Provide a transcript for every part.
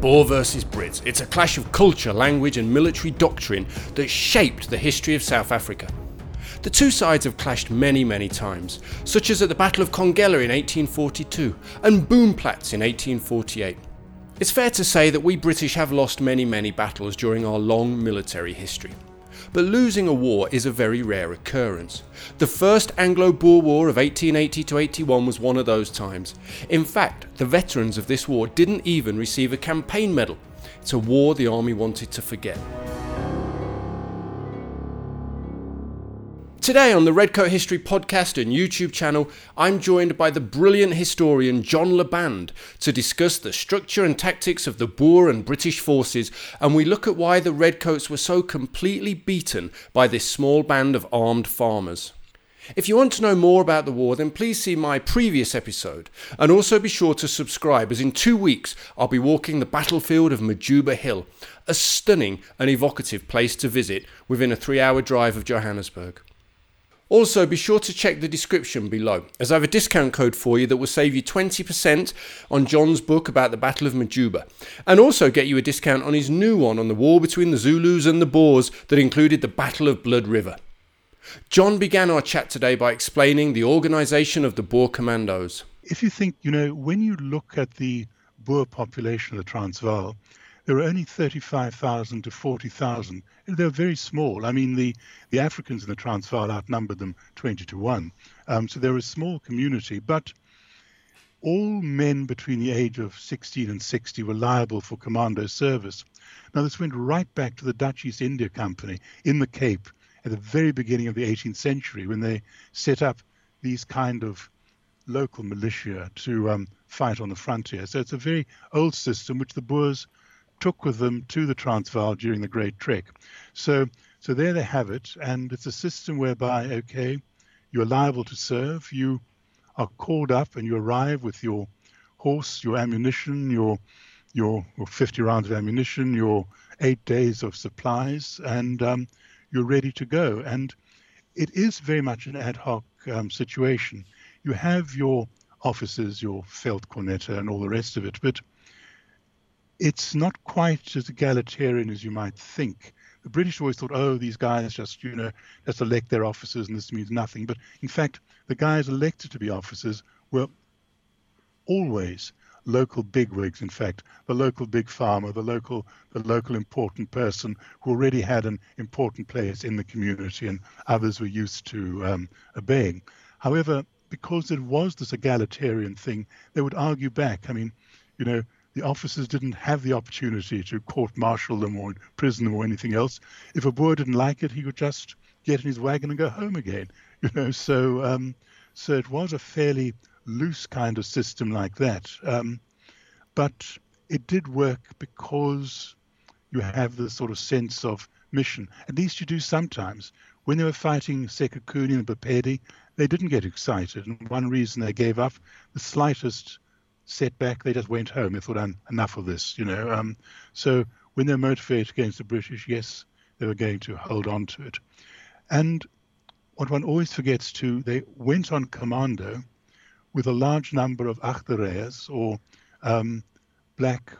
Boer versus Brits. It's a clash of culture, language, and military doctrine that shaped the history of South Africa. The two sides have clashed many, many times, such as at the Battle of Congella in 1842 and Boomplaats in 1848. It's fair to say that we British have lost many, many battles during our long military history. But losing a war is a very rare occurrence. The First Anglo Boer War of 1880 to 81 was one of those times. In fact, the veterans of this war didn't even receive a campaign medal. It's a war the army wanted to forget. Today on the Redcoat History podcast and YouTube channel, I'm joined by the brilliant historian John Laband to discuss the structure and tactics of the Boer and British forces, and we look at why the Redcoats were so completely beaten by this small band of armed farmers. If you want to know more about the war, then please see my previous episode, and also be sure to subscribe, as in two weeks I'll be walking the battlefield of Majuba Hill, a stunning and evocative place to visit within a three hour drive of Johannesburg. Also, be sure to check the description below, as I have a discount code for you that will save you 20% on John's book about the Battle of Majuba, and also get you a discount on his new one on the war between the Zulus and the Boers that included the Battle of Blood River. John began our chat today by explaining the organisation of the Boer commandos. If you think, you know, when you look at the Boer population of the Transvaal, there were only 35,000 to 40,000. They're very small. I mean, the, the Africans in the Transvaal outnumbered them 20 to 1. Um, so they're a small community, but all men between the age of 16 and 60 were liable for commando service. Now, this went right back to the Dutch East India Company in the Cape at the very beginning of the 18th century when they set up these kind of local militia to um, fight on the frontier. So it's a very old system which the Boers took with them to the Transvaal during the Great Trek. So, so there they have it, and it's a system whereby, okay, you're liable to serve. You are called up and you arrive with your horse, your ammunition, your your, your 50 rounds of ammunition, your eight days of supplies, and um, you're ready to go. And it is very much an ad hoc um, situation. You have your officers, your Veldkornette, and all the rest of it, but it's not quite as egalitarian as you might think. The British always thought, oh, these guys just, you know, just elect their officers and this means nothing. But in fact, the guys elected to be officers were always local bigwigs. In fact, the local big farmer, the local, the local important person who already had an important place in the community, and others were used to um, obeying. However, because it was this egalitarian thing, they would argue back. I mean, you know, the officers didn't have the opportunity to court martial them or imprison them or anything else. If a Boer didn't like it, he could just get in his wagon and go home again. You know, so um, so it was a fairly loose kind of system like that. Um, but it did work because you have this sort of sense of mission. At least you do sometimes. When they were fighting Sekhukhune and Bapedi, they didn't get excited. And one reason they gave up, the slightest setback, they just went home. They thought, enough of this, you know. Um, so when they're motivated against the British, yes, they were going to hold on to it. And what one always forgets too, they went on commando with a large number of agterryers or um, black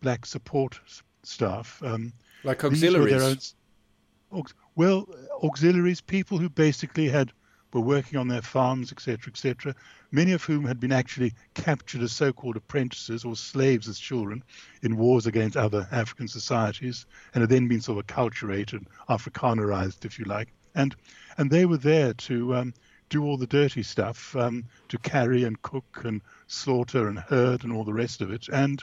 black support staff. Um, like auxiliaries. Own, well, auxiliaries, people who basically had were working on their farms, etc., etc., many of whom had been actually captured as so-called apprentices or slaves as children in wars against other African societies, and had then been sort of acculturated, Afrikanerized, if you like, and and they were there to um, do all the dirty stuff, um, to carry and cook and slaughter and herd and all the rest of it, and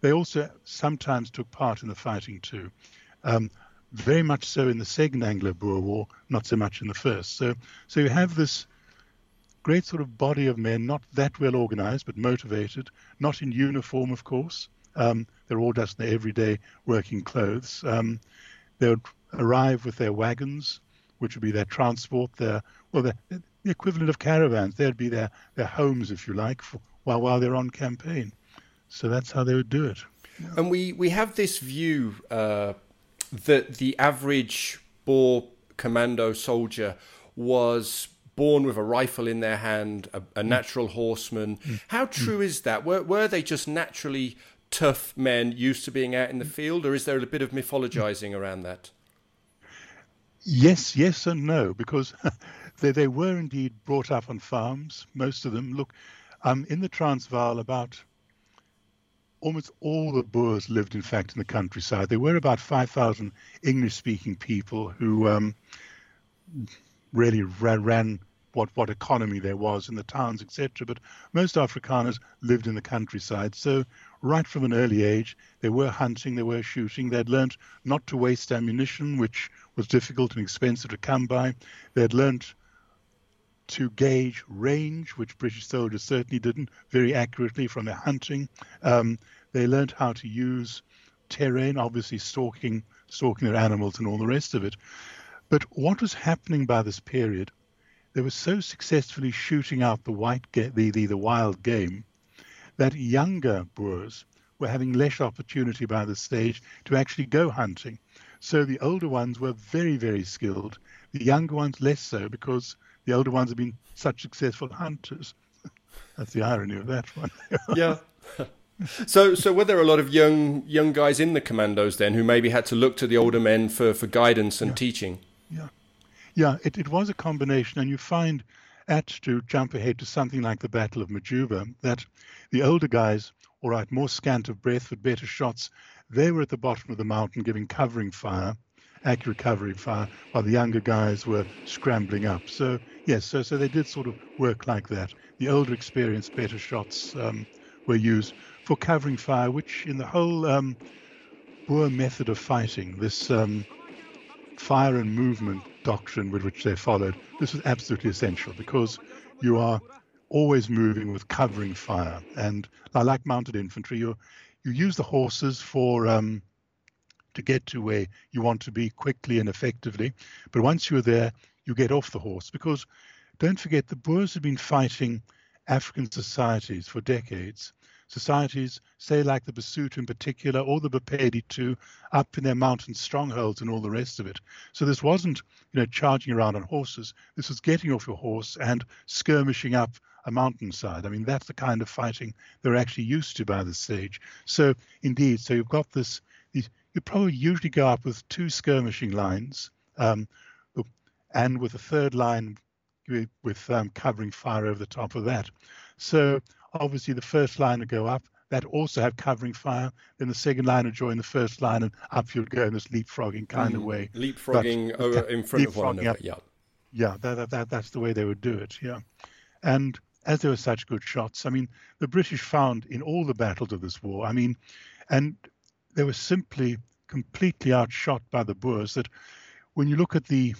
they also sometimes took part in the fighting too. Um, very much so in the Second Anglo-Boer War, not so much in the First. So, so you have this great sort of body of men, not that well organized, but motivated, not in uniform, of course. Um, they're all just in their everyday working clothes. Um, they would arrive with their wagons, which would be their transport, their well, their, the equivalent of caravans. They'd be their, their homes, if you like, for, while while they're on campaign. So that's how they would do it. And we we have this view uh, that the average Boer commando soldier was born with a rifle in their hand, a, a natural horseman. Mm. How true mm. is that? Were, were they just naturally tough men used to being out in the field, or is there a bit of mythologizing around that? Yes, yes, and no, because they, they were indeed brought up on farms, most of them. Look, um, in the Transvaal, about almost all the Boers lived, in fact, in the countryside. There were about 5,000 English speaking people who um, really ran, ran what, what economy there was in the towns, etc. But most Afrikaners lived in the countryside. So, right from an early age, they were hunting, they were shooting. They'd learned not to waste ammunition, which was difficult and expensive to come by. They'd learned to gauge range, which British soldiers certainly didn't very accurately from their hunting. Um, they learned how to use terrain, obviously stalking, stalking their animals and all the rest of it. But what was happening by this period they were so successfully shooting out the white ga- the, the, the wild game that younger Boers were having less opportunity by this stage to actually go hunting. So the older ones were very, very skilled. The younger ones less so because the older ones have been such successful hunters. That's the irony of that one. yeah. So, so were there a lot of young young guys in the commandos then who maybe had to look to the older men for, for guidance and yeah. teaching? Yeah, yeah, it, it was a combination, and you find at to jump ahead to something like the Battle of Majuba that the older guys, all right, more scant of breath but better shots, they were at the bottom of the mountain giving covering fire, accurate covering fire, while the younger guys were scrambling up. So yes, so so they did sort of work like that. The older, experienced, better shots um, were used for covering fire, which in the whole um, Boer method of fighting, this um, fire and movement doctrine with which they followed, this was absolutely essential because you are always moving with covering fire. And like mounted infantry, you you use the horses for um, to get to where you want to be quickly and effectively. But once you're there, you get off the horse because don't forget the Boers have been fighting African societies for decades societies, say like the Basotho in particular, or the Bapedi too, up in their mountain strongholds and all the rest of it. So this wasn't, you know, charging around on horses. This was getting off your horse and skirmishing up a mountainside. I mean, that's the kind of fighting they're actually used to by this stage. So indeed, so you've got this. You probably usually go up with two skirmishing lines, um, and with a third line with um, covering fire over the top of that. So obviously the first line would go up. That also have covering fire. Then the second line would join the first line, and up you'd go in this leapfrogging kind mm, of way. Leapfrogging but, over in front of one another. Yeah, yeah. That, that, that, that's the way they would do it. Yeah, and as they were such good shots, I mean, the British found in all the battles of this war. I mean, and they were simply completely outshot by the Boers. That when you look at the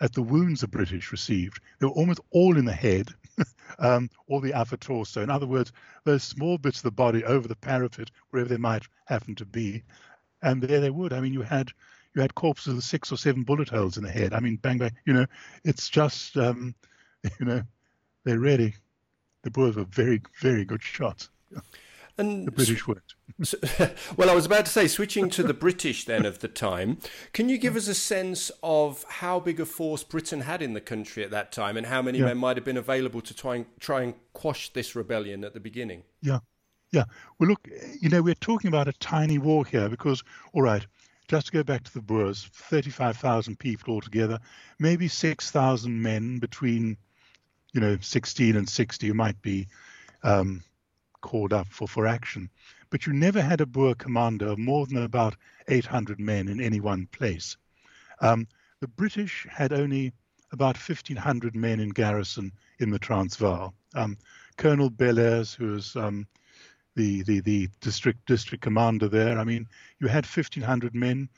at the wounds the British received, they were almost all in the head um, or the upper torso. In other words, those small bits of the body over the parapet, wherever they might happen to be, and there they would. I mean, you had you had corpses with six or seven bullet holes in the head. I mean, bang bang. You know, it's just um, you know, they really the Boers were very very good shots. And the British weren't. well, I was about to say, switching to the British then of the time, can you give us a sense of how big a force Britain had in the country at that time and how many yeah. men might have been available to try and, try and quash this rebellion at the beginning? Yeah. Yeah. Well, look, you know, we're talking about a tiny war here because, all right, just to go back to the Boers, 35,000 people altogether, maybe 6,000 men between, you know, 16 and 60 might be um, called up for, for action. But you never had a Boer commander of more than about 800 men in any one place. Um, the British had only about 1,500 men in garrison in the Transvaal. Um, Colonel Bellairs, who was um, the, the, the district district commander there, I mean, you had 1,500 men.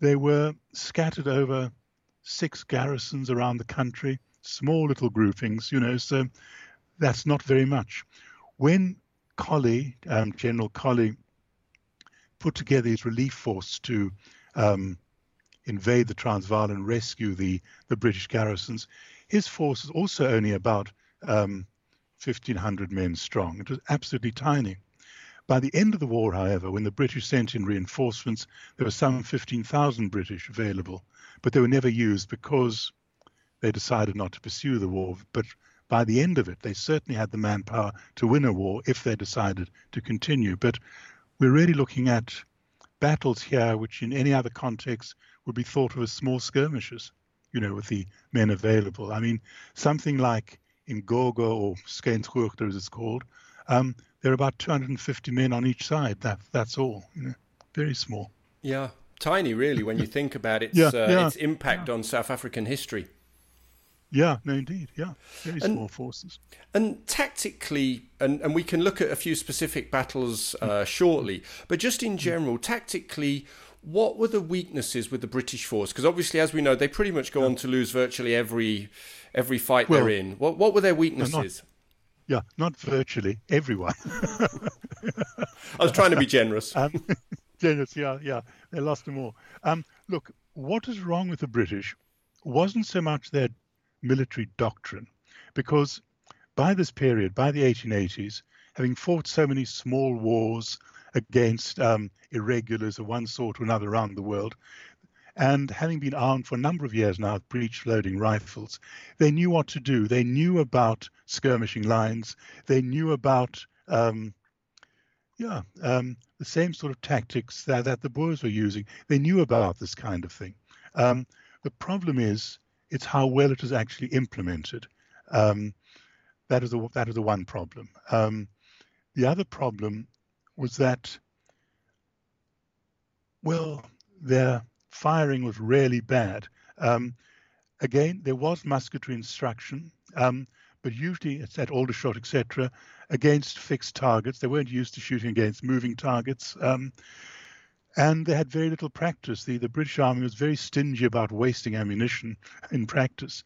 They were scattered over six garrisons around the country, small little groupings, you know, so that's not very much. When Colley, um, General Colley, put together his relief force to um, invade the Transvaal and rescue the, the British garrisons. His force was also only about um, 1,500 men strong. It was absolutely tiny. By the end of the war, however, when the British sent in reinforcements, there were some 15,000 British available, but they were never used because they decided not to pursue the war. But by the end of it, they certainly had the manpower to win a war if they decided to continue. But we're really looking at battles here, which in any other context would be thought of as small skirmishes, you know, with the men available. I mean, something like Ingogo or Schuinshoogte, as it's called, um, there are about 250 men on each side. That that's all. You know, very small. Yeah, tiny, really, when you think about its yeah, uh, yeah, its impact yeah. on South African history. Yeah, no, indeed. Yeah, very and, small forces. And tactically, and, and we can look at a few specific battles uh, shortly, but just in general, tactically, what were the weaknesses with the British force? Because obviously, as we know, they pretty much go on to lose virtually every every fight well, they're in. What what were their weaknesses? Not, yeah, not virtually everyone. I was trying to be generous. Um, generous, yeah, yeah. They lost them all. Um, look, what is wrong with the British wasn't so much their military doctrine, because by this period, by the 1880s, having fought so many small wars against um, irregulars of one sort or another around the world, and having been armed for a number of years now with breech loading rifles, they knew what to do. They knew about skirmishing lines. They knew about, um, yeah, um, the same sort of tactics that, that the Boers were using. They knew about this kind of thing. Um, the problem is it's how well it is actually implemented. Um, that is the that is the one problem. Um, the other problem was that, well, their firing was really bad. Um, again, there was musketry instruction, um, but usually it's at Aldershot, etc., against fixed targets. They weren't used to shooting against moving targets. Um, and they had very little practice. The, the British Army was very stingy about wasting ammunition in practice.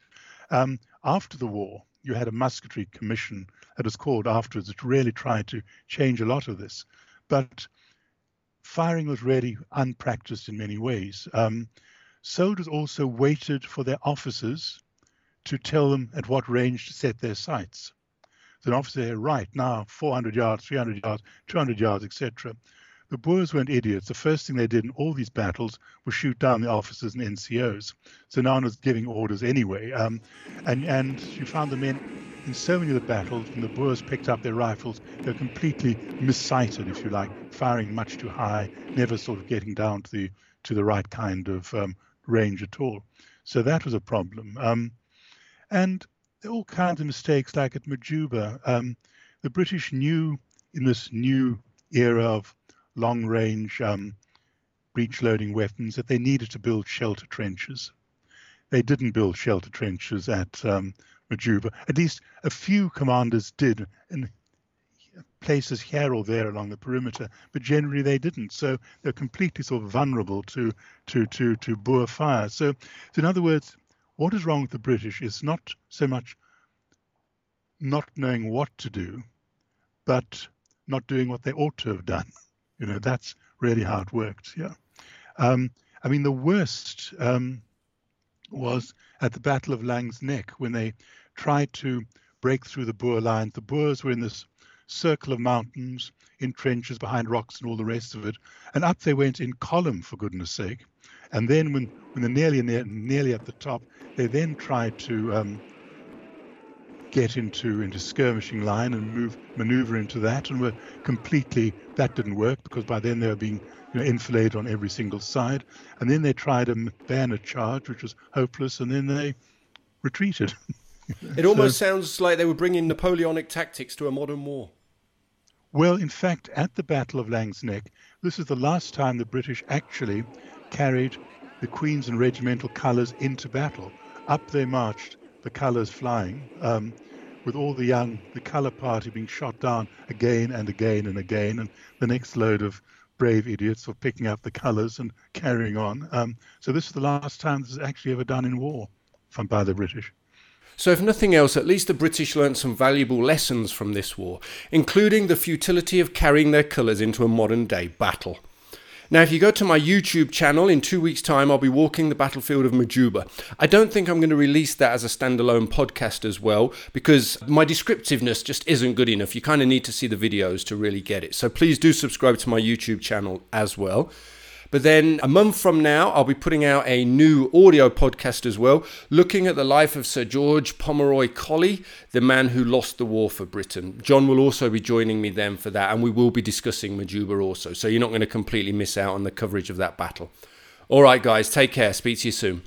Um, after the war, you had a musketry commission that was called afterwards that really tried to change a lot of this. But firing was really unpracticed in many ways. Um, soldiers also waited for their officers to tell them at what range to set their sights. So an officer right now, 400 yards, 300 yards, 200 yards, etc. The Boers weren't idiots. The first thing they did in all these battles was shoot down the officers and NCOs. So no one was giving orders anyway. Um, and, and you found the men in so many of the battles, when the Boers picked up their rifles, they were completely missighted, if you like, firing much too high, never sort of getting down to the to the right kind of um, range at all. So that was a problem. Um, and all kinds of mistakes, like at Majuba. Um, the British knew in this new era of long range um, breech loading weapons that they needed to build shelter trenches. They didn't build shelter trenches at um, Majuba. At least a few commanders did in places here or there along the perimeter, but generally they didn't. So they're completely sort of vulnerable to to to to Boer fire. So, so in other words, what is wrong with the British is not so much not knowing what to do, but not doing what they ought to have done. You know, that's really how it worked. Yeah. Um, I mean, the worst um, was at the Battle of Laing's Nek when they tried to break through the Boer lines. The Boers were in this circle of mountains, in trenches behind rocks and all the rest of it, and up they went in column, for goodness sake. And then, when, when they're nearly near, nearly at the top, they then tried to um, get into into skirmishing line and move maneuver into that and were completely that didn't work because by then they were being you know, enfiladed on every single side. And then they tried a bayonet charge which was hopeless and then they retreated. It almost so, sounds like they were bringing napoleonic tactics to a modern war. Well in fact at the battle of Laing's Nek this is the last time the british actually carried the queen's and regimental colors into battle. Up they marched the colours flying, um, with all the young, the colour party being shot down again and again and again, and the next load of brave idiots for picking up the colours and carrying on. Um, so this is the last time this is actually ever done in war by the British. So, if nothing else, at least the British learnt some valuable lessons from this war, including the futility of carrying their colours into a modern day battle. Now, if you go to my YouTube channel in two weeks' time, I'll be walking the battlefield of Majuba. I don't think I'm going to release that as a standalone podcast as well because my descriptiveness just isn't good enough. You kind of need to see the videos to really get it. So please do subscribe to my YouTube channel as well. But then a month from now, I'll be putting out a new audio podcast as well, looking at the life of Sir George Pomeroy Colley, the man who lost the war for Britain. John will also be joining me then for that, and we will be discussing Majuba also. So you're not going to completely miss out on the coverage of that battle. All right, guys, take care. Speak to you soon.